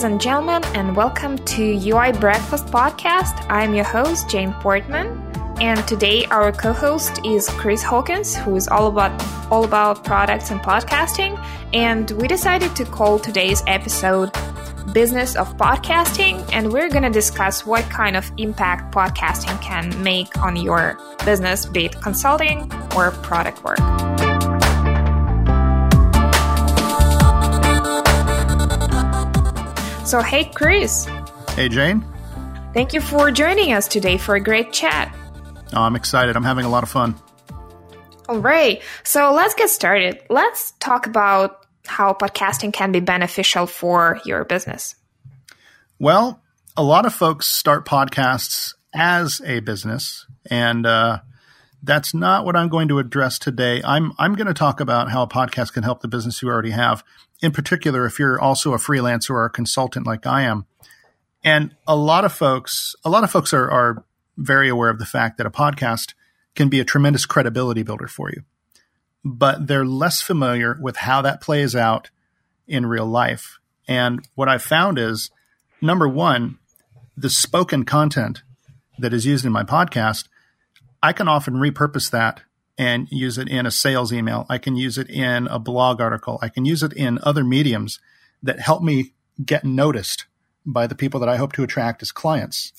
Ladies and gentlemen, and welcome to UI Breakfast Podcast. I'm your host, Jane Portman, and today our co-host is Chris Hawkins, who is all about all about products and podcasting. And we decided to call today's episode "Business of Podcasting," and we're going to discuss what kind of impact podcasting can make on your business, be it consulting or product work. So, hey, Chris. Hey, Jane. Thank you for joining us today for a great chat. Oh, I'm excited. I'm having a lot of fun. All right. So, let's get started. Let's talk about how podcasting can be beneficial for your business. Well, a lot of folks start podcasts as a business, and uh, that's not what I'm going to address today. I'm I'm going to talk about how a podcast can help the business you already have in particular, if you're also a freelancer or a consultant like I am. And a lot of folks, a lot of folks are, are very aware of the fact that a podcast can be a tremendous credibility builder for you, but they're less familiar with how that plays out in real life. And what I've found is number one, the spoken content that is used in my podcast, I can often repurpose that and use it in a sales email. I can use it in a blog article. I can use it in other mediums that help me get noticed by the people that I hope to attract as clients.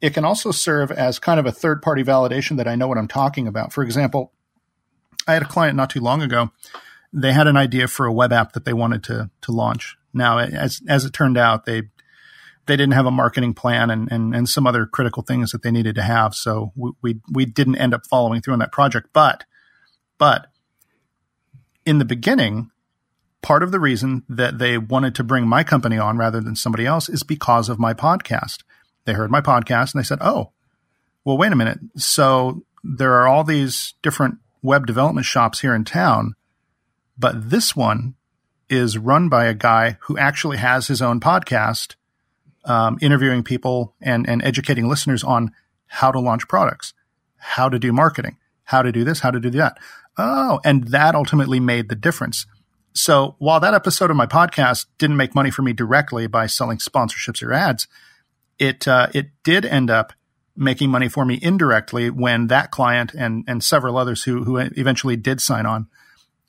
It can also serve as kind of a third party validation that I know what I'm talking about. For example, I had a client not too long ago. They had an idea for a web app that they wanted to to launch. Now, as as it turned out, they they didn't have a marketing plan and, and, and some other critical things that they needed to have. So we, we, we didn't end up following through on that project. But, but in the beginning, part of the reason that they wanted to bring my company on rather than somebody else is because of my podcast. They heard my podcast and they said, Oh, well, wait a minute. So there are all these different web development shops here in town, but this one is run by a guy who actually has his own podcast um, interviewing people and, and educating listeners on how to launch products, how to do marketing, how to do this, how to do that. Oh, and that ultimately made the difference. So while that episode of my podcast didn't make money for me directly by selling sponsorships or ads, it uh, it did end up making money for me indirectly when that client and and several others who who eventually did sign on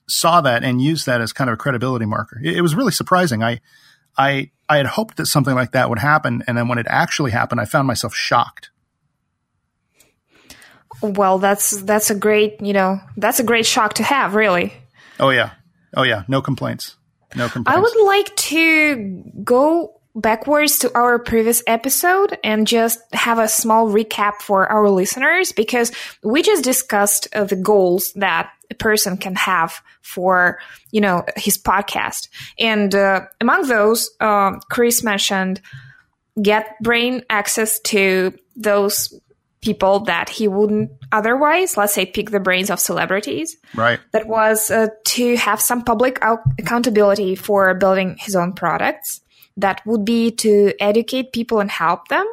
saw that and used that as kind of a credibility marker. It, it was really surprising. I I I had hoped that something like that would happen, and then when it actually happened, I found myself shocked. Well, that's that's a great you know that's a great shock to have, really. Oh yeah, oh yeah, no complaints, no complaints. I would like to go backwards to our previous episode and just have a small recap for our listeners because we just discussed uh, the goals that a person can have for you know his podcast. And uh, among those uh, chris mentioned get brain access to those people that he wouldn't otherwise let's say pick the brains of celebrities. Right. That was uh, to have some public accountability for building his own products. That would be to educate people and help them.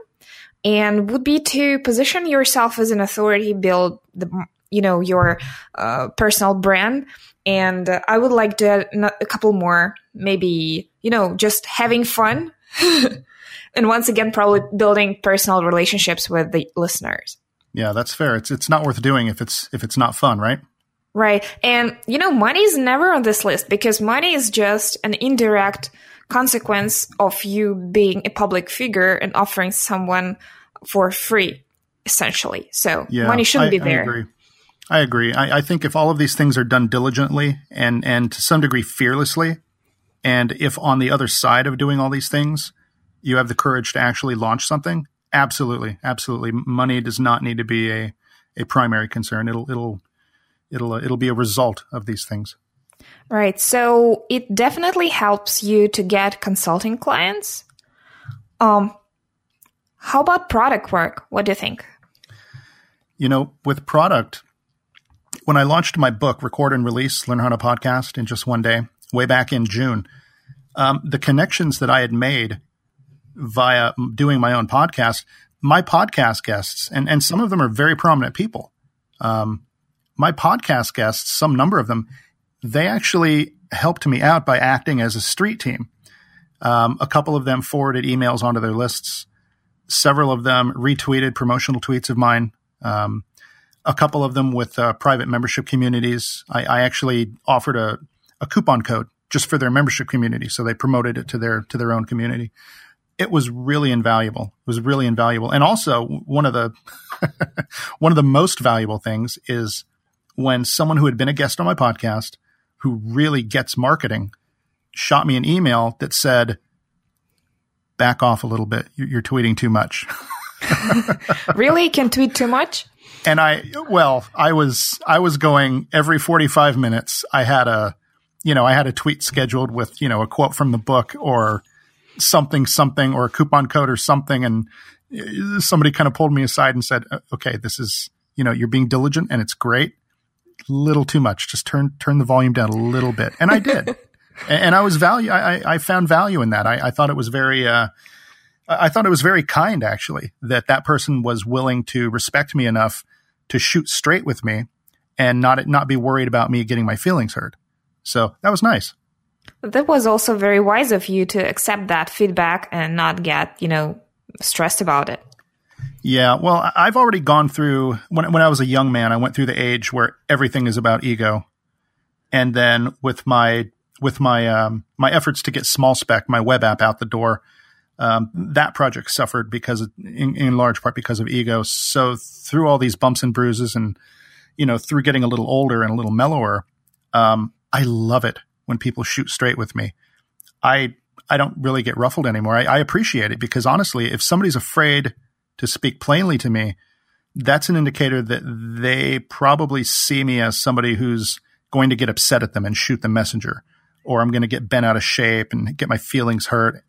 And would be to position yourself as an authority build the you know your uh, personal brand. And uh, i would like to add a couple more maybe you know just having fun. And once again probably building personal relationships with the listeners. Yeah that's fair. It's it's not worth doing if it's if it's not fun right? Right. And you know money is never on this list because money is just an indirect consequence of you being a public figure and offering someone for free essentially. So yeah, money shouldn't I, be there I agree. I. I, think if all of these things are done diligently and and to some degree fearlessly, and if on the other side of doing all these things, you have the courage to actually launch something, absolutely, absolutely, money does not need to be a a primary concern. It'll it'll it'll uh, it'll be a result of these things. Right. So it definitely helps you to get consulting clients. Um, how about product work? What do you think? You know, with product, when I launched my book, Record and Release, Learn How to Podcast in just one day, way back in June, um, the connections that I had made via doing my own podcast, my podcast guests, and, and some of them are very prominent people. Um, my podcast guests, some number of them, they actually helped me out by acting as a street team. Um, a couple of them forwarded emails onto their lists. Several of them retweeted promotional tweets of mine. Um, a couple of them with uh, private membership communities. I, I actually offered a, a coupon code just for their membership community, so they promoted it to their to their own community. It was really invaluable. It was really invaluable, and also one of the one of the most valuable things is when someone who had been a guest on my podcast, who really gets marketing, shot me an email that said, "Back off a little bit. You're tweeting too much." really, can tweet too much? And I, well, I was, I was going every 45 minutes. I had a, you know, I had a tweet scheduled with, you know, a quote from the book or something, something, or a coupon code or something. And uh, somebody kind of pulled me aside and said, okay, this is, you know, you're being diligent and it's great. Little too much. Just turn, turn the volume down a little bit. And I did. and I was value, I, I found value in that. I, I thought it was very, uh, I thought it was very kind actually that that person was willing to respect me enough to shoot straight with me and not not be worried about me getting my feelings hurt. So that was nice. That was also very wise of you to accept that feedback and not get, you know, stressed about it. Yeah, well, I've already gone through when when I was a young man, I went through the age where everything is about ego. And then with my with my um, my efforts to get small spec, my web app out the door, um, that project suffered because of, in, in, large part because of ego. So through all these bumps and bruises and, you know, through getting a little older and a little mellower, um, I love it when people shoot straight with me. I, I don't really get ruffled anymore. I, I appreciate it because honestly, if somebody's afraid to speak plainly to me, that's an indicator that they probably see me as somebody who's going to get upset at them and shoot the messenger, or I'm going to get bent out of shape and get my feelings hurt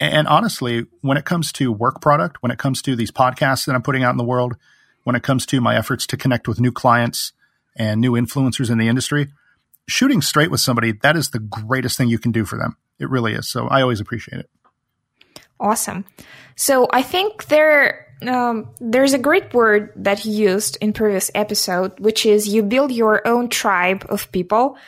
and honestly, when it comes to work product, when it comes to these podcasts that I'm putting out in the world, when it comes to my efforts to connect with new clients and new influencers in the industry, shooting straight with somebody, that is the greatest thing you can do for them. It really is. So I always appreciate it. Awesome. So I think there um, there's a great word that you used in previous episode, which is you build your own tribe of people.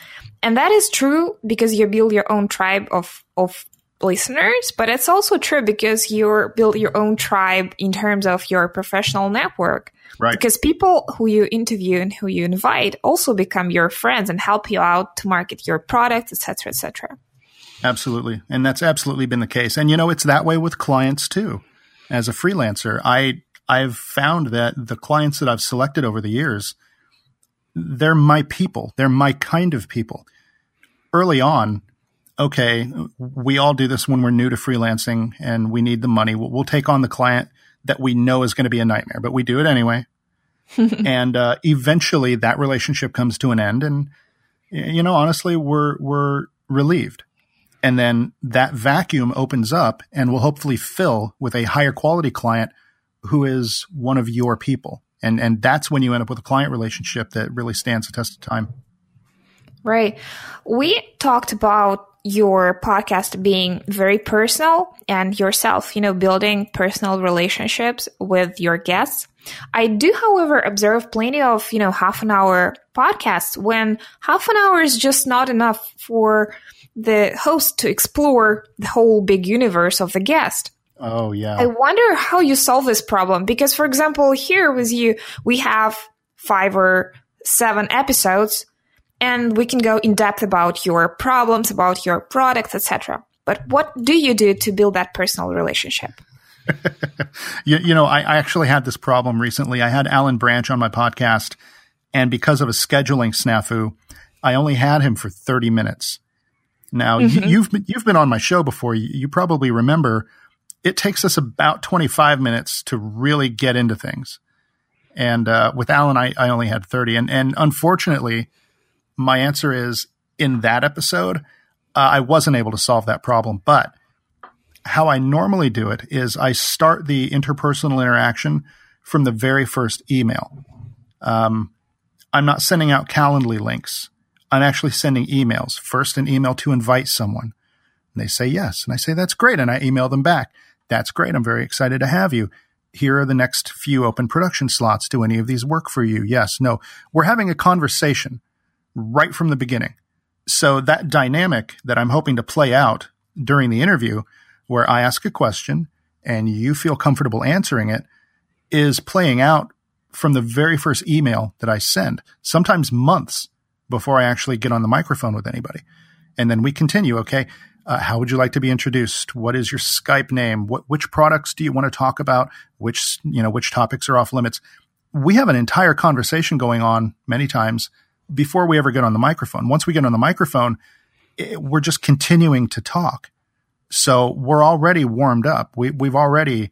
And that is true because you build your own tribe of, of listeners, but it's also true because you build your own tribe in terms of your professional network. Right. Because people who you interview and who you invite also become your friends and help you out to market your product, etc., etc. Absolutely, and that's absolutely been the case. And you know, it's that way with clients too. As a freelancer, I I've found that the clients that I've selected over the years, they're my people. They're my kind of people. Early on, okay, we all do this when we're new to freelancing and we need the money. We'll, we'll take on the client that we know is going to be a nightmare, but we do it anyway. and uh, eventually, that relationship comes to an end, and you know, honestly, we're we're relieved. And then that vacuum opens up, and will hopefully fill with a higher quality client who is one of your people. And and that's when you end up with a client relationship that really stands the test of time. Right. We talked about your podcast being very personal and yourself, you know, building personal relationships with your guests. I do, however, observe plenty of, you know, half an hour podcasts when half an hour is just not enough for the host to explore the whole big universe of the guest. Oh, yeah. I wonder how you solve this problem because, for example, here with you, we have five or seven episodes and we can go in depth about your problems, about your products, etc. But what do you do to build that personal relationship? you, you, know, I, I, actually had this problem recently. I had Alan Branch on my podcast, and because of a scheduling snafu, I only had him for 30 minutes. Now, mm-hmm. you, have been, you've been on my show before. You, you probably remember it takes us about 25 minutes to really get into things. And uh, with Alan, I, I only had 30. And, and unfortunately, my answer is in that episode, uh, I wasn't able to solve that problem. But how I normally do it is I start the interpersonal interaction from the very first email. Um, I'm not sending out Calendly links. I'm actually sending emails. First, an email to invite someone. And they say yes. And I say, that's great. And I email them back. That's great. I'm very excited to have you. Here are the next few open production slots. Do any of these work for you? Yes. No. We're having a conversation right from the beginning. So that dynamic that I'm hoping to play out during the interview where I ask a question and you feel comfortable answering it is playing out from the very first email that I send, sometimes months before I actually get on the microphone with anybody. And then we continue. Okay. Uh, how would you like to be introduced? What is your Skype name? What, which products do you want to talk about? Which, you know, which topics are off limits? We have an entire conversation going on many times before we ever get on the microphone. Once we get on the microphone, it, we're just continuing to talk. So we're already warmed up. We, we've already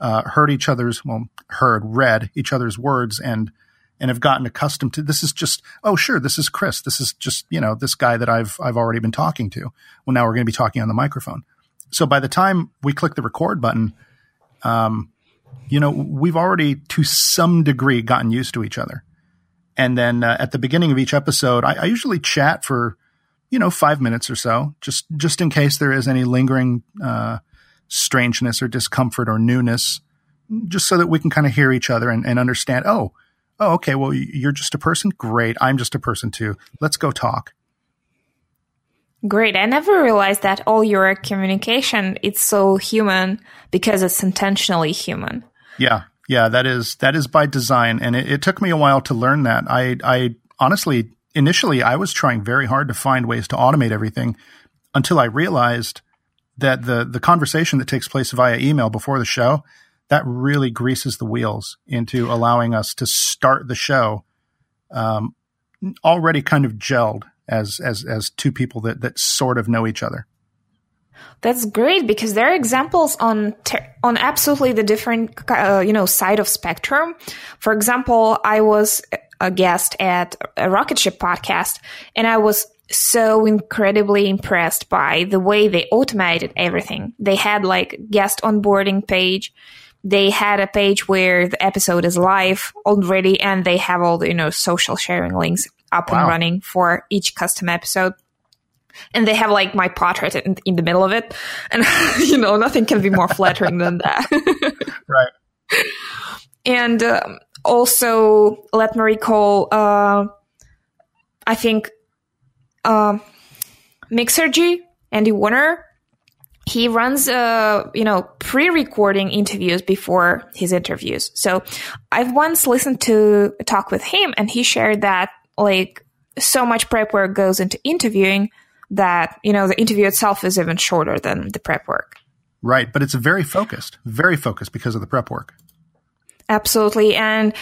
uh, heard each other's, well, heard, read each other's words and and have gotten accustomed to this is just oh sure this is Chris this is just you know this guy that I've I've already been talking to well now we're going to be talking on the microphone so by the time we click the record button um you know we've already to some degree gotten used to each other and then uh, at the beginning of each episode I, I usually chat for you know five minutes or so just just in case there is any lingering uh, strangeness or discomfort or newness just so that we can kind of hear each other and, and understand oh oh, okay, well, you're just a person? Great. I'm just a person too. Let's go talk. Great. I never realized that all your communication it's so human because it's intentionally human. Yeah. Yeah, that is that is by design. And it, it took me a while to learn that. I I honestly initially I was trying very hard to find ways to automate everything until I realized that the the conversation that takes place via email before the show that really greases the wheels into allowing us to start the show um, already kind of gelled as as as two people that that sort of know each other. That's great because there are examples on ter- on absolutely the different uh, you know side of spectrum. For example, I was a guest at a rocket ship podcast, and I was so incredibly impressed by the way they automated everything. They had like guest onboarding page they had a page where the episode is live already and they have all the, you know, social sharing links up wow. and running for each custom episode. And they have like my portrait in, in the middle of it. And, you know, nothing can be more flattering than that. right. And um, also, let me recall, uh, I think, uh, Mixergy, Andy Warner, he runs uh you know pre-recording interviews before his interviews so i've once listened to a talk with him and he shared that like so much prep work goes into interviewing that you know the interview itself is even shorter than the prep work right but it's very focused very focused because of the prep work absolutely and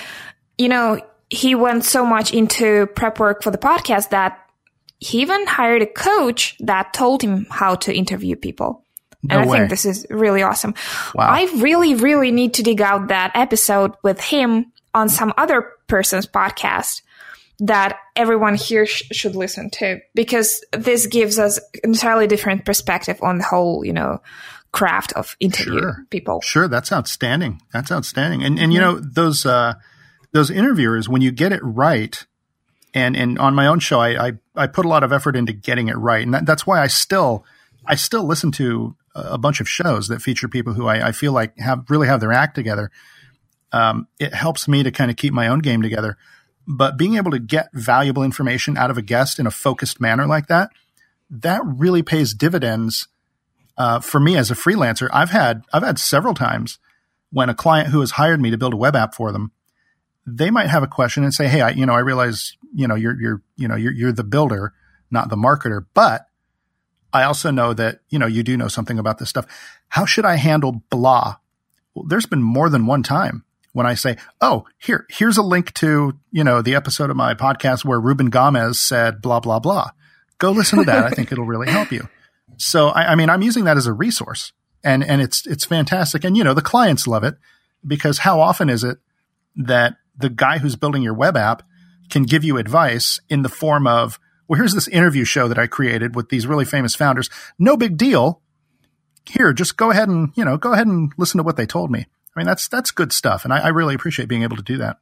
you know he went so much into prep work for the podcast that he even hired a coach that told him how to interview people no and I way. think this is really awesome. Wow. I really, really need to dig out that episode with him on some other person's podcast that everyone here sh- should listen to because this gives us an entirely different perspective on the whole, you know, craft of interview sure. people. Sure, that's outstanding. That's outstanding. And and you know those uh, those interviewers when you get it right, and and on my own show I I, I put a lot of effort into getting it right, and that, that's why I still I still listen to a bunch of shows that feature people who I, I feel like have really have their act together. Um, it helps me to kind of keep my own game together. But being able to get valuable information out of a guest in a focused manner like that, that really pays dividends uh, for me as a freelancer. I've had I've had several times when a client who has hired me to build a web app for them, they might have a question and say, "Hey, I you know I realize you know you're you're you know you're you're the builder, not the marketer, but I also know that, you know, you do know something about this stuff. How should I handle blah? Well, there's been more than one time when I say, Oh, here, here's a link to, you know, the episode of my podcast where Ruben Gomez said blah, blah, blah. Go listen to that. I think it'll really help you. So, I, I mean, I'm using that as a resource and, and it's, it's fantastic. And, you know, the clients love it because how often is it that the guy who's building your web app can give you advice in the form of, well, here's this interview show that I created with these really famous founders. No big deal. Here, just go ahead and, you know, go ahead and listen to what they told me. I mean, that's, that's good stuff. And I, I really appreciate being able to do that.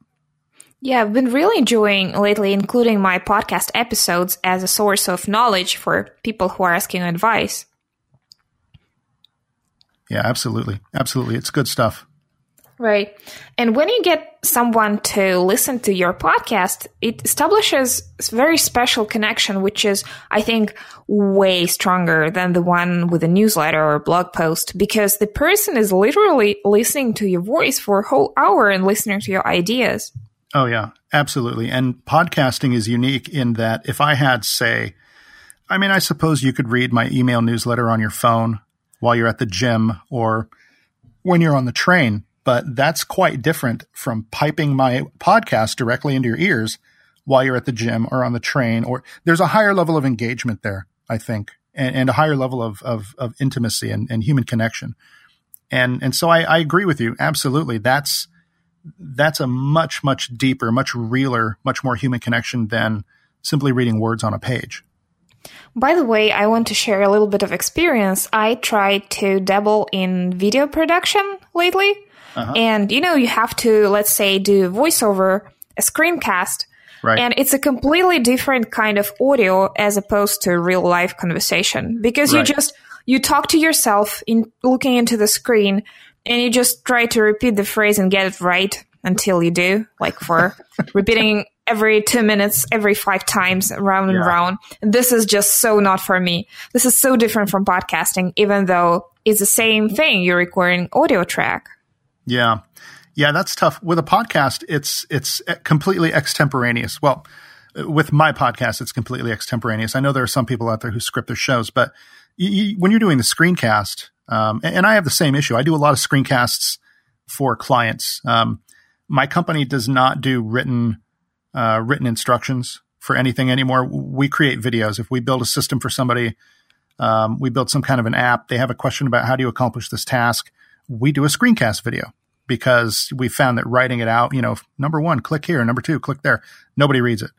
Yeah, I've been really enjoying lately including my podcast episodes as a source of knowledge for people who are asking advice. Yeah, absolutely. Absolutely. It's good stuff. Right. And when you get someone to listen to your podcast, it establishes a very special connection, which is, I think, way stronger than the one with a newsletter or a blog post because the person is literally listening to your voice for a whole hour and listening to your ideas. Oh, yeah, absolutely. And podcasting is unique in that if I had, say, I mean, I suppose you could read my email newsletter on your phone while you're at the gym or when you're on the train but that's quite different from piping my podcast directly into your ears while you're at the gym or on the train or there's a higher level of engagement there, I think, and, and a higher level of, of, of intimacy and, and, human connection. And, and so I, I agree with you. Absolutely. That's, that's a much, much deeper, much realer, much more human connection than simply reading words on a page. By the way, I want to share a little bit of experience. I tried to dabble in video production lately. Uh-huh. And, you know, you have to, let's say, do voiceover, a screencast. Right. And it's a completely different kind of audio as opposed to real life conversation because right. you just, you talk to yourself in looking into the screen and you just try to repeat the phrase and get it right until you do, like for repeating every two minutes, every five times, round and round. This is just so not for me. This is so different from podcasting, even though it's the same thing. You're recording audio track. Yeah. Yeah, that's tough. With a podcast, it's it's completely extemporaneous. Well, with my podcast, it's completely extemporaneous. I know there are some people out there who script their shows, but you, you, when you're doing the screencast, um, and, and, I have the same issue. I do a lot of screencasts for clients. Um, my company does not do written uh, written instructions for anything anymore. We create videos. If we build a system for somebody, um, we build some kind of an app. They have a question about how do you accomplish this task we do a screencast video because we found that writing it out, you know, number one, click here, number two, click there. Nobody reads it.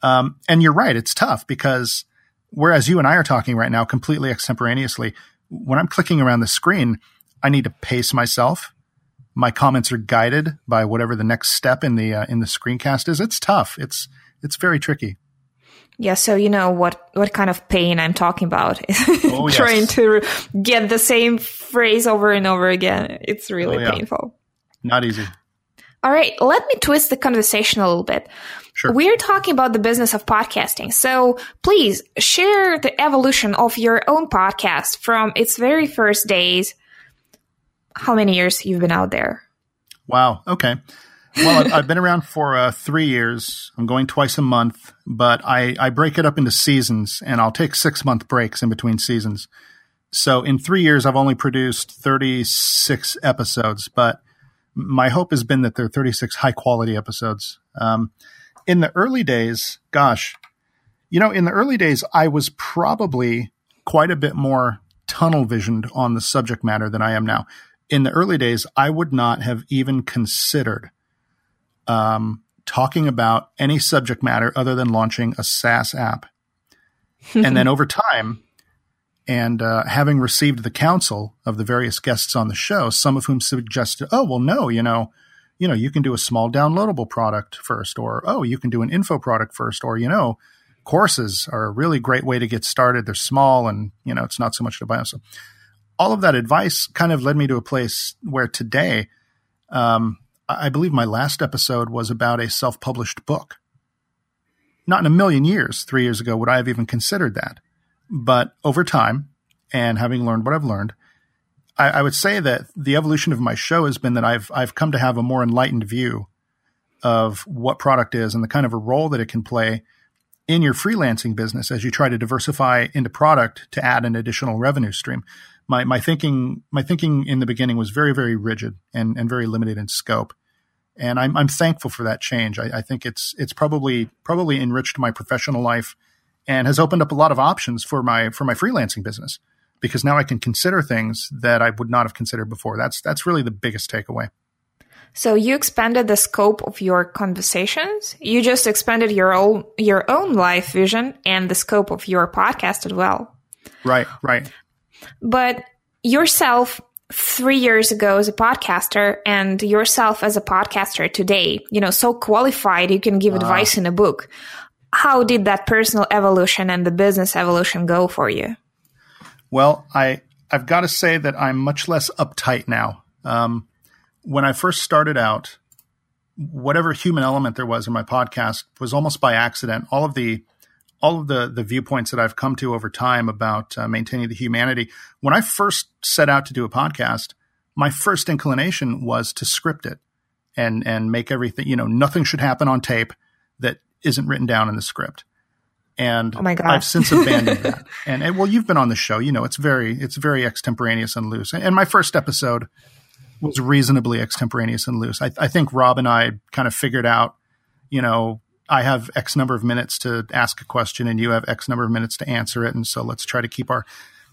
Um, and you're right, it's tough because whereas you and I are talking right now completely extemporaneously, when I'm clicking around the screen, I need to pace myself. My comments are guided by whatever the next step in the uh, in the screencast is. It's tough. It's it's very tricky. Yeah, so you know what what kind of pain I'm talking about. Oh, Trying to get the same phrase over and over again. It's really oh, yeah. painful. Not easy. All right, let me twist the conversation a little bit. Sure. We're talking about the business of podcasting. So please share the evolution of your own podcast from its very first days. How many years you've been out there? Wow. Okay well, I've been around for uh, three years. I'm going twice a month, but I, I break it up into seasons, and I'll take six month breaks in between seasons. So in three years, I've only produced 36 episodes, but my hope has been that there are 36 high quality episodes. Um, in the early days, gosh, you know, in the early days, I was probably quite a bit more tunnel visioned on the subject matter than I am now. In the early days, I would not have even considered um, talking about any subject matter other than launching a SaaS app. and then over time, and uh, having received the counsel of the various guests on the show, some of whom suggested, "Oh, well, no, you know, you know, you can do a small downloadable product first, or oh, you can do an info product first, or you know, courses are a really great way to get started. They're small, and you know, it's not so much to buy." So, all of that advice kind of led me to a place where today, um, I believe my last episode was about a self published book. Not in a million years, three years ago, would I have even considered that. But over time, and having learned what I've learned, I, I, would say that the evolution of my show has been that I've I've come to have a more enlightened view of what product is and the kind of a role that it can play in your freelancing business as you try to diversify into product to add an additional revenue stream my my thinking my thinking in the beginning was very very rigid and and very limited in scope, and I'm I'm thankful for that change. I, I think it's it's probably probably enriched my professional life and has opened up a lot of options for my for my freelancing business because now I can consider things that I would not have considered before. That's that's really the biggest takeaway. So you expanded the scope of your conversations. You just expanded your own your own life vision and the scope of your podcast as well. Right, right. But yourself three years ago as a podcaster and yourself as a podcaster today, you know, so qualified you can give uh, advice in a book. How did that personal evolution and the business evolution go for you? Well, I I've got to say that I'm much less uptight now. Um, when I first started out, whatever human element there was in my podcast was almost by accident. All of the all of the the viewpoints that I've come to over time about uh, maintaining the humanity. When I first set out to do a podcast, my first inclination was to script it and and make everything. You know, nothing should happen on tape that isn't written down in the script. And oh my God. I've since abandoned that. And, and, well, you've been on the show. You know, it's very it's very extemporaneous and loose. And, and my first episode was reasonably extemporaneous and loose. I, I think Rob and I kind of figured out, you know, I have X number of minutes to ask a question, and you have X number of minutes to answer it, and so let's try to keep our.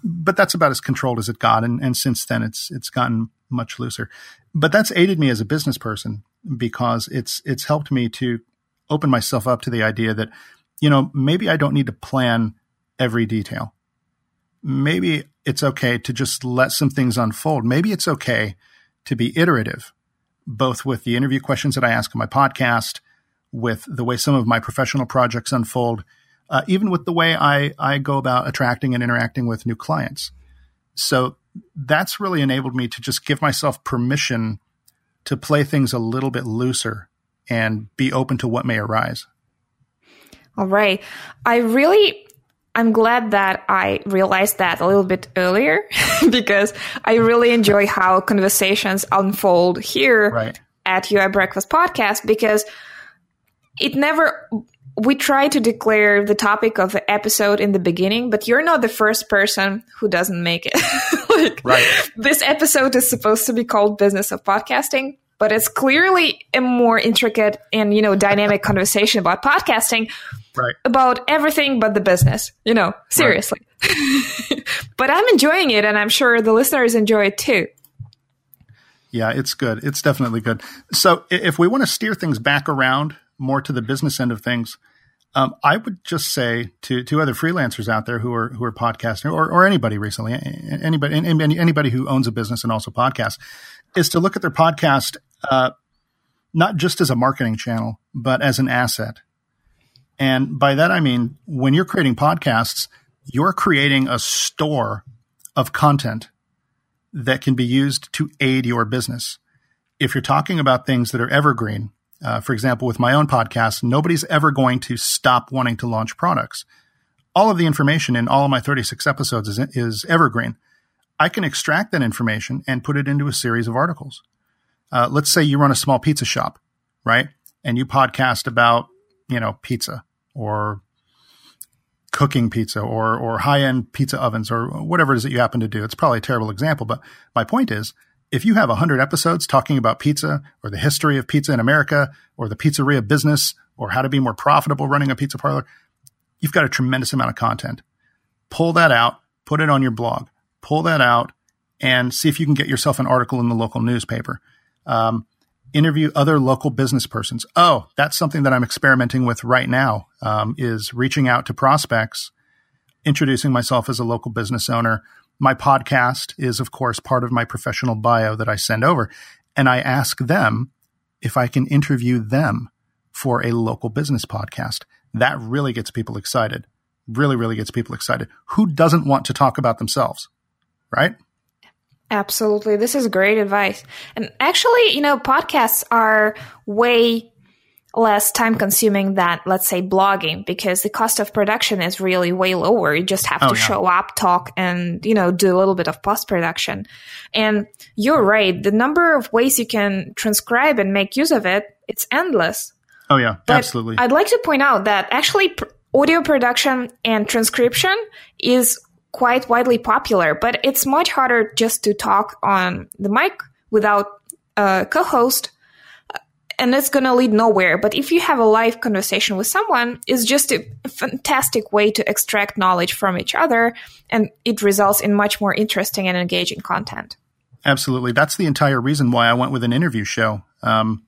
But that's about as controlled as it got, and, and since then it's it's gotten much looser. But that's aided me as a business person because it's it's helped me to open myself up to the idea that you know, maybe I don't need to plan every detail. Maybe it's okay to just let some things unfold. Maybe it's okay to be iterative, both with the interview questions that I ask on my podcast, with the way some of my professional projects unfold, uh, even with the way I, I go about attracting and interacting with new clients. So that's really enabled me to just give myself permission to play things a little bit looser and be open to what may arise. All right. I really, I'm glad that I realized that a little bit earlier because I really enjoy how conversations unfold here right. at UI Breakfast Podcast because it never, we try to declare the topic of the episode in the beginning, but you're not the first person who doesn't make it. like, right. this episode is supposed to be called Business of Podcasting but it's clearly a more intricate and you know dynamic conversation about podcasting right. about everything but the business you know seriously right. but i'm enjoying it and i'm sure the listeners enjoy it too yeah it's good it's definitely good so if we want to steer things back around more to the business end of things um, I would just say to to other freelancers out there who are who are podcasting or, or anybody recently anybody anybody who owns a business and also podcasts is to look at their podcast uh, not just as a marketing channel, but as an asset. And by that, I mean, when you're creating podcasts, you're creating a store of content that can be used to aid your business. If you're talking about things that are evergreen, uh, for example, with my own podcast, nobody's ever going to stop wanting to launch products. All of the information in all of my 36 episodes is, is evergreen. I can extract that information and put it into a series of articles. Uh, let's say you run a small pizza shop, right? And you podcast about, you know, pizza or cooking pizza or, or high end pizza ovens or whatever it is that you happen to do. It's probably a terrible example, but my point is if you have 100 episodes talking about pizza or the history of pizza in America or the pizzeria business or how to be more profitable running a pizza parlor, you've got a tremendous amount of content. Pull that out, put it on your blog, pull that out, and see if you can get yourself an article in the local newspaper. Um, interview other local business persons. Oh, that's something that I'm experimenting with right now. Um, is reaching out to prospects, introducing myself as a local business owner. My podcast is, of course, part of my professional bio that I send over, and I ask them if I can interview them for a local business podcast. That really gets people excited. Really, really gets people excited. Who doesn't want to talk about themselves, right? Absolutely. This is great advice. And actually, you know, podcasts are way less time consuming than, let's say, blogging because the cost of production is really way lower. You just have oh, to yeah. show up, talk, and, you know, do a little bit of post production. And you're right. The number of ways you can transcribe and make use of it, it's endless. Oh, yeah, But absolutely. I'd like to point out that actually pr- audio production and transcription is quite widely popular, but it's much harder just to talk on the mic without a co-host and it's going to lead nowhere. But if you have a live conversation with someone, it's just a fantastic way to extract knowledge from each other and it results in much more interesting and engaging content. Absolutely. That's the entire reason why I went with an interview show. Um,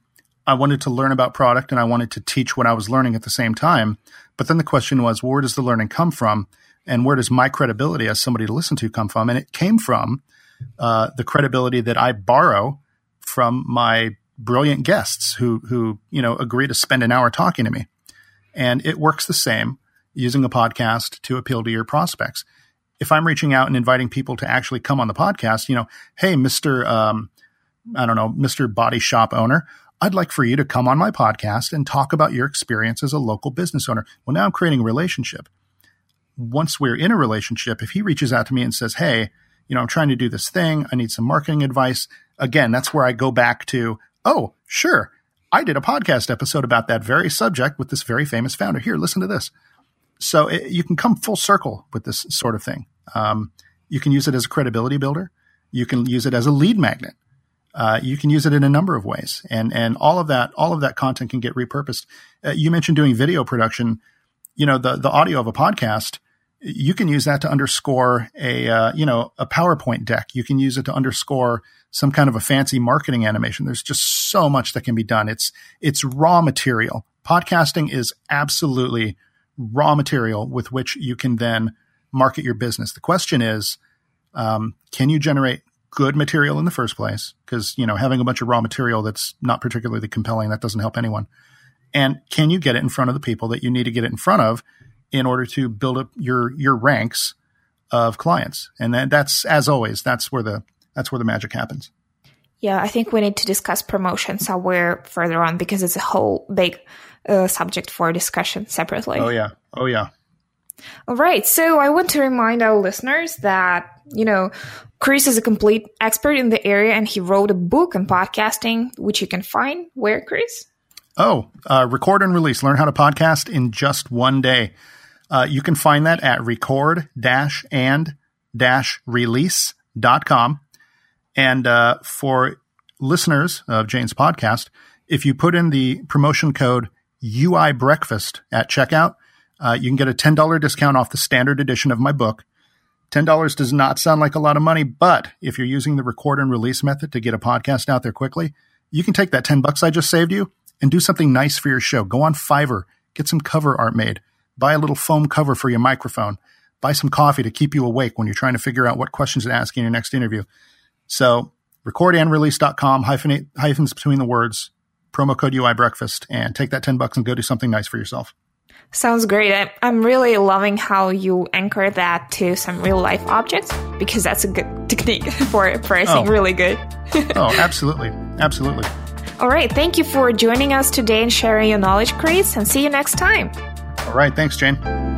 I wanted to learn about product and I wanted to teach what I was learning at the same time. But then the question was, where does the learning come from? And where does my credibility as somebody to listen to come from? And it came from uh, the credibility that I borrow from my brilliant guests who, who, you know, agree to spend an hour talking to me. And it works the same using a podcast to appeal to your prospects. If I'm reaching out and inviting people to actually come on the podcast, you know, hey, Mr. Um, I don't know, Mr. Body Shop owner. I'd like for you to come on my podcast and talk about your experience as a local business owner. Well, now I'm creating a relationship. Once we're in a relationship, if he reaches out to me and says, Hey, you know, I'm trying to do this thing. I need some marketing advice. Again, that's where I go back to, Oh, sure. I did a podcast episode about that very subject with this very famous founder. Here, listen to this. So it, you can come full circle with this sort of thing. Um, you can use it as a credibility builder. You can use it as a lead magnet. Uh, you can use it in a number of ways, and and all of that all of that content can get repurposed. Uh, you mentioned doing video production. You know the the audio of a podcast. You can use that to underscore a uh, you know a PowerPoint deck. You can use it to underscore some kind of a fancy marketing animation. There's just so much that can be done. It's it's raw material. Podcasting is absolutely raw material with which you can then market your business. The question is, um, can you generate good material in the first place because you know having a bunch of raw material that's not particularly compelling that doesn't help anyone and can you get it in front of the people that you need to get it in front of in order to build up your your ranks of clients and then that's as always that's where the that's where the magic happens yeah i think we need to discuss promotion somewhere further on because it's a whole big uh, subject for discussion separately oh yeah oh yeah all right. So I want to remind our listeners that, you know, Chris is a complete expert in the area and he wrote a book on podcasting, which you can find where, Chris? Oh, uh, record and release. Learn how to podcast in just one day. Uh, you can find that at record and release.com. And uh, for listeners of Jane's podcast, if you put in the promotion code UI breakfast at checkout, uh, you can get a $10 discount off the standard edition of my book. $10 does not sound like a lot of money, but if you're using the record and release method to get a podcast out there quickly, you can take that 10 bucks I just saved you and do something nice for your show. Go on Fiverr, get some cover art made, buy a little foam cover for your microphone, buy some coffee to keep you awake when you're trying to figure out what questions to ask in your next interview. So recordandrelease.com, hyphenate, hyphens between the words, promo code UI breakfast, and take that 10 bucks and go do something nice for yourself. Sounds great. I, I'm really loving how you anchor that to some real life objects because that's a good technique for pricing. Oh. Really good. oh, absolutely. Absolutely. All right. Thank you for joining us today and sharing your knowledge, Chris, and see you next time. All right. Thanks, Jane.